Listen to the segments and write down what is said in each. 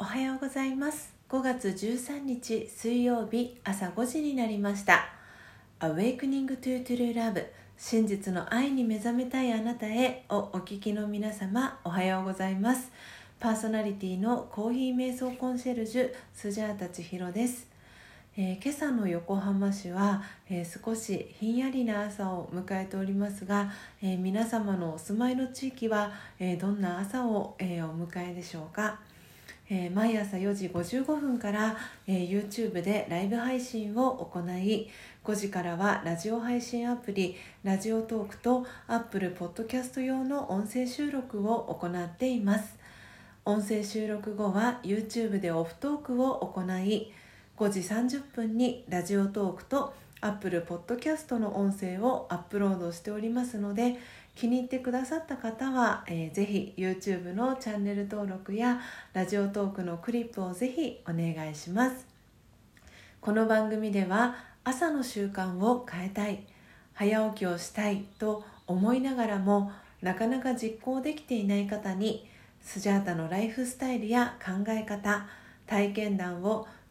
おはようございます。5月13日水曜日朝5時になりました。Awakening to True Love 真実の愛に目覚めたいあなたへをお聞きの皆様おはようございます。パーソナリティのコーヒー瞑想コンシェルジュスジャータ千尋です。えー、今朝の横浜市は、えー、少しひんやりな朝を迎えておりますが、えー、皆様のお住まいの地域は、えどんな朝を、えお迎えでしょうか、え毎朝4時55分から、え YouTube でライブ配信を行い5時からはラジオ配信アプリラジオトークと Apple Podcast 用の音声収録を行っています。音声収録後は YouTube でオフトークを行い5時30分にラジオトークと Apple Podcast の音声をアップロードしておりますので気に入ってくださった方は、えー、ぜひ YouTube のチャンネル登録やラジオトークのクリップをぜひお願いします。この番組では朝の習慣を変えたい早起きをしたいと思いながらもなかなか実行できていない方にスジャータのライフスタイルや考え方体験談を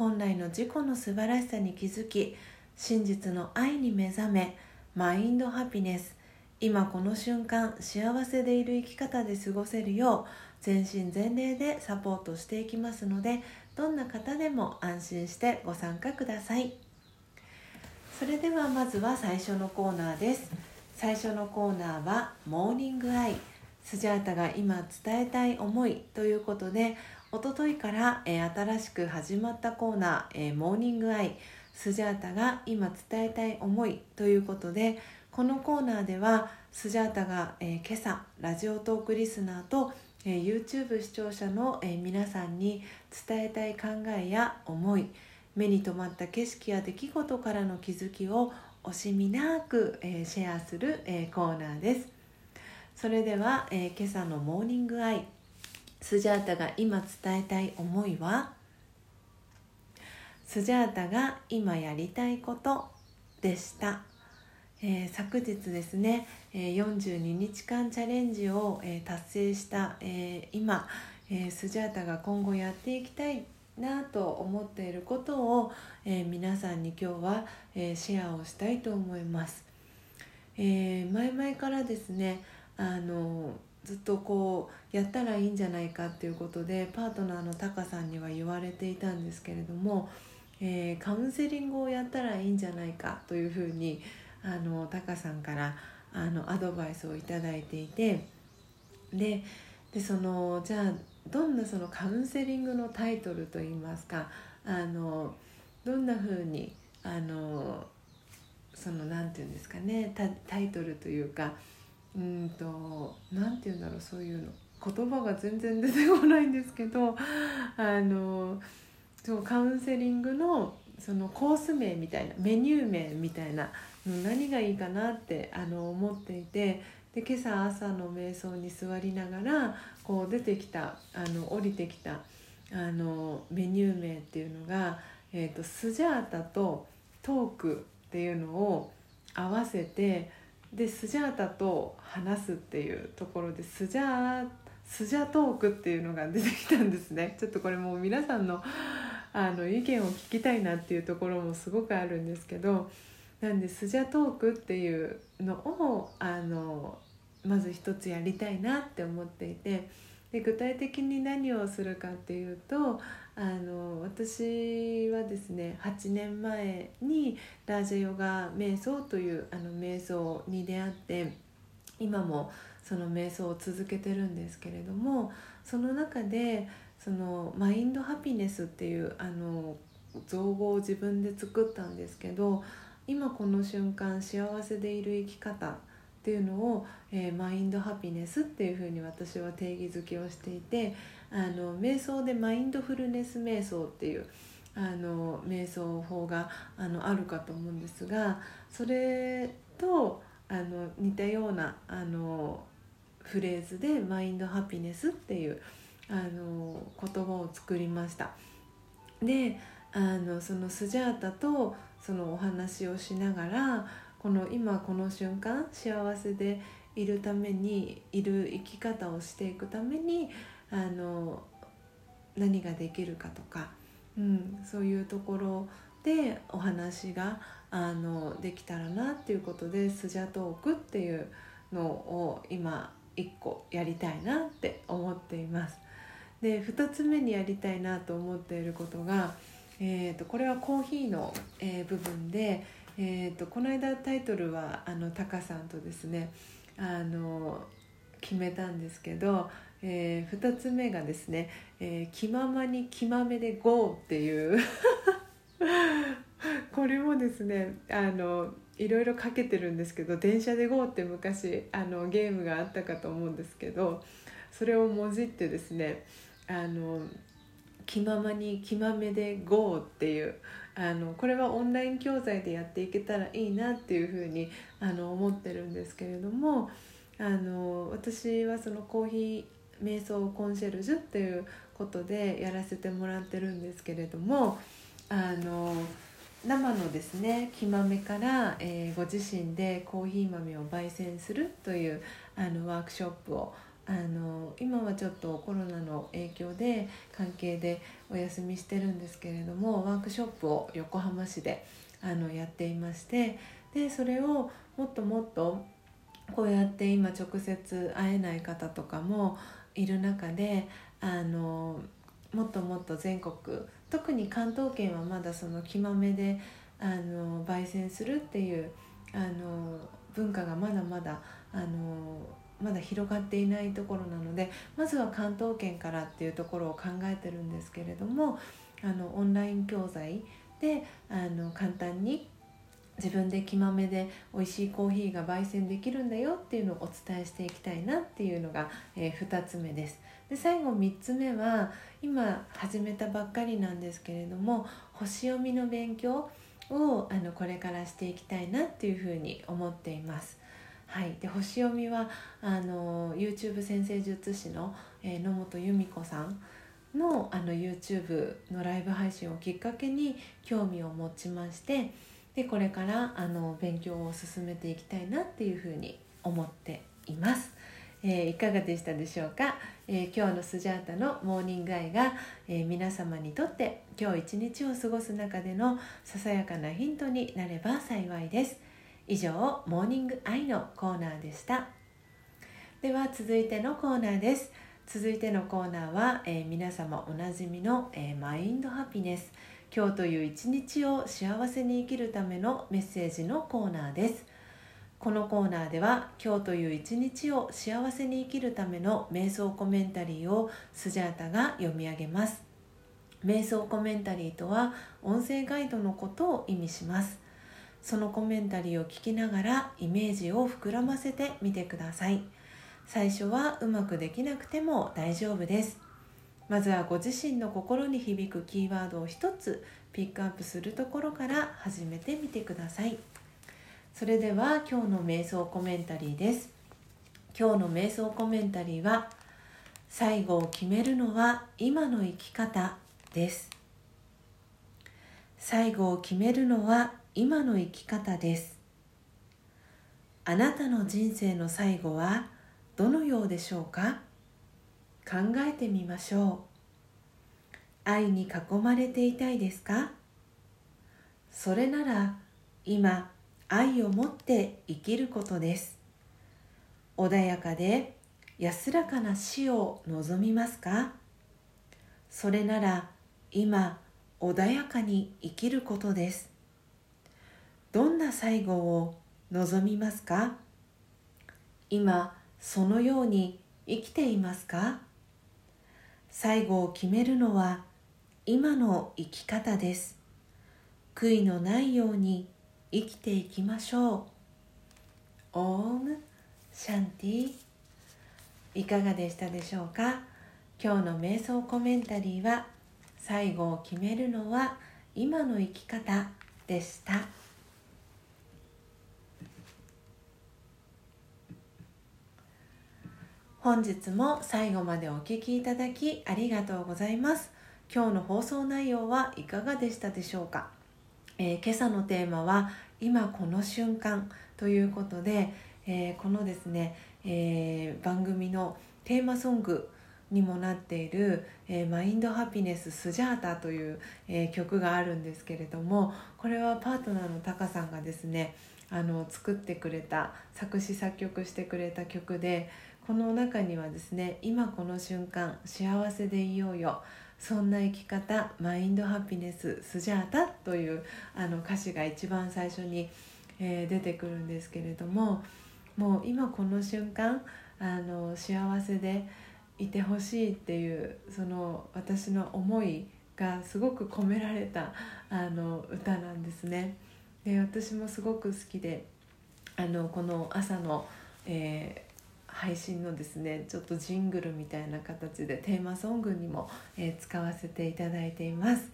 本来の自己の素晴らしさに気づき真実の愛に目覚めマインドハピネス。今この瞬間幸せでいる生き方で過ごせるよう全身全霊でサポートしていきますのでどんな方でも安心してご参加ください。それではまずは最初のコーナーです。最初のコーナーは「モーニングアイ」スジャータが今伝えたい思いということでおとといから、えー、新しく始まったコーナー、えー、モーニングアイスジャータが今伝えたい思いということでこのコーナーではスジャータが、えー、今朝ラジオトークリスナーと、えー、YouTube 視聴者の、えー、皆さんに伝えたい考えや思い目に留まった景色や出来事からの気づきを惜しみなく、えー、シェアする、えー、コーナーです。それでは、えー、今朝のモーニングアイスジャータが今伝えたい思いは？スジャータが今やりたいことでした、えー、昨日ですね、え、42日間チャレンジを、え、達成した、え今、えスジャータが今後やっていきたいなと思っていることを、え皆さんに今日は、えシェアをしたいと思います、え前々からですねあのずっとこうやったらいいんじゃないかっていうことでパートナーのタカさんには言われていたんですけれども、えー、カウンセリングをやったらいいんじゃないかというふうにあのタカさんからあのアドバイスを頂いていてででそのじゃあどんなそのカウンセリングのタイトルといいますかあのどんなふうにあのその何て言うんですかねタイトルというかうんと何て言うんだろうそういうの。言葉が全然出てこないんですけどあのそうカウンセリングのそのコース名みたいなメニュー名みたいな何がいいかなってあの思っていてで今朝朝の瞑想に座りながらこう出てきたあの降りてきたあのメニュー名っていうのが、えーとスジャータとトークっていうのを合わせてでスジャータと話すっていうところでスジャースジャトークっていうのが出てきたんですね。ちょっとこれもう皆さんのあの意見を聞きたいなっていうところもすごくあるんですけどなんでスジャートークっていうのをあのまず一つやりたいなって思っていてで具体的に何をするかっていうとあの私はですね8年前にラージャヨガ瞑想というあの瞑想に出会って今もその瞑想を続けてるんですけれどもその中でそのマインドハピネスっていうあの造語を自分で作ったんですけど今この瞬間幸せでいる生き方っていうのを、えー、マインドハピネスっていうふうに私は定義づけをしていてあの瞑想でマインドフルネス瞑想っていうあの瞑想法があのあるかと思うんですがそれとあの似たようなあのフレーズでマインドハピネスっていうあの言葉を作りました。であのそのスジャータとそのお話をしながらこの今この瞬間幸せでいるためにいる生き方をしていくためにあの何ができるかとか、うん、そういうところでお話があのできたらなっていうことでスジャトークっていうのを今1個やりたいなって思っています。で2つ目にやりたいなと思っていることが、えーと、これはコーヒーの、えー、部分で、えーと、この間タイトルはあのタカさんとですねあの決めたんですけど、えー、2つ目がですね「えー、気ままに気まめで GO」っていう これもですねあのいろいろかけてるんですけど「電車で GO」って昔あのゲームがあったかと思うんですけどそれをもじってですねあの気ままに気まめで GO っていうあのこれはオンライン教材でやっていけたらいいなっていうふうにあの思ってるんですけれどもあの私はそのコーヒー瞑想コンシェルジュっていうことでやらせてもらってるんですけれどもあの生のですね木豆から、えー、ご自身でコーヒー豆を焙煎するというあのワークショップをあの今はちょっとコロナの影響で関係でお休みしてるんですけれどもワークショップを横浜市であのやっていましてでそれをもっともっとこうやって今直接会えない方とかもいる中であのもっともっと全国特に関東圏はまだその木豆であの焙煎するっていうあの文化がまだまだあのまだ広がっていないところなのでまずは関東圏からっていうところを考えてるんですけれどもあのオンライン教材であの簡単に自分で木豆で美味しいコーヒーが焙煎できるんだよっていうのをお伝えしていきたいなっていうのが、えー、2つ目です。で最後3つ目は今始めたばっかりなんですけれども星読みの勉強をあのこれからしていきたいなっていうふうに思っています。はい、で星読みはあの YouTube 先生術師の、えー、野本由美子さんのあの YouTube のライブ配信をきっかけに興味を持ちましてでこれからあの勉強を進めていきたいなっていうふうに思っています。えー、いかがでしたでしょうか、えー、今日のスジャータのモーニングアイが、えー、皆様にとって今日一日を過ごす中でのささやかなヒントになれば幸いです。以上モーニングアイのコーナーでした。では続いてのコーナーです。続いてのコーナーは、え皆様おなじみの、えマインドハピネス。今日という一日を幸せに生きるためのメッセージのコーナーです。このコーナーでは今日という一日を幸せに生きるための瞑想コメンタリーをスジャータが読み上げます。瞑想コメンタリーとは音声ガイドのことを意味します。そのコメンタリーを聞きながらイメージを膨らませてみてください。最初はうまくできなくても大丈夫です。まずはご自身の心に響くキーワードを一つピックアップするところから始めてみてください。それでは今日の瞑想コメンタリーです。今日の瞑想コメンタリーは最後を決めるのは今の生き方です。最後を決めるのは今の生き方です。あなたの人生の最後はどのようでしょうか？考えてみましょう。愛に囲まれていたいですか？それなら今愛を持って生きることです。穏やかで安らかな死を望みますか？それなら今穏やかに生きることです。どんな最後を望みますか？今そのように生きていますか？最後を決めるのは今の生き方です。悔いのないように生きていきましょう。オームシャンティいかがでしたでしょうか？今日の瞑想コメンタリーは最後を決めるのは今の生き方でした。本日も最後までお聴きいただきありがとうございます。今日の放送内容はいかがでしたでしょうか、えー、今朝のテーマは今この瞬間ということで、えー、このですね、えー、番組のテーマソングにもなっている「えー、マインドハピネススジャータ」という、えー、曲があるんですけれどもこれはパートナーのタカさんがですねあの作ってくれた作詞作曲してくれた曲でこの中にはですね「今この瞬間幸せでいようよ」そんな生き方マインドハピネススジャータというあの歌詞が一番最初に、えー、出てくるんですけれどももう今この瞬間あの幸せでいてほしいっていうその私の思いがすごく込められたあの歌なんですね。で私もすごく好きであのこの朝の、えー、配信のですねちょっとジングルみたいな形でテーマソングにも、えー、使わせていただいています。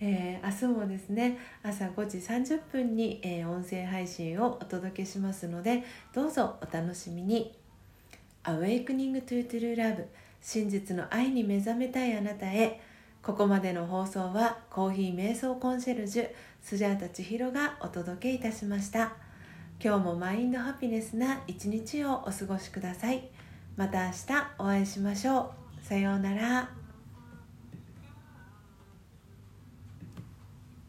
えー、明日もですね朝5時30分に、え音声配信をお届けしますのでどうぞお楽しみに。Awakening to True Love 真実の愛に目覚めたいあなたへここまでの放送はコーヒー瞑想コンシェルジュスジャータ千尋がお届けいたしました今日もマインドハピネスな一日をお過ごしください。また明日お会いしましょう。さようなら。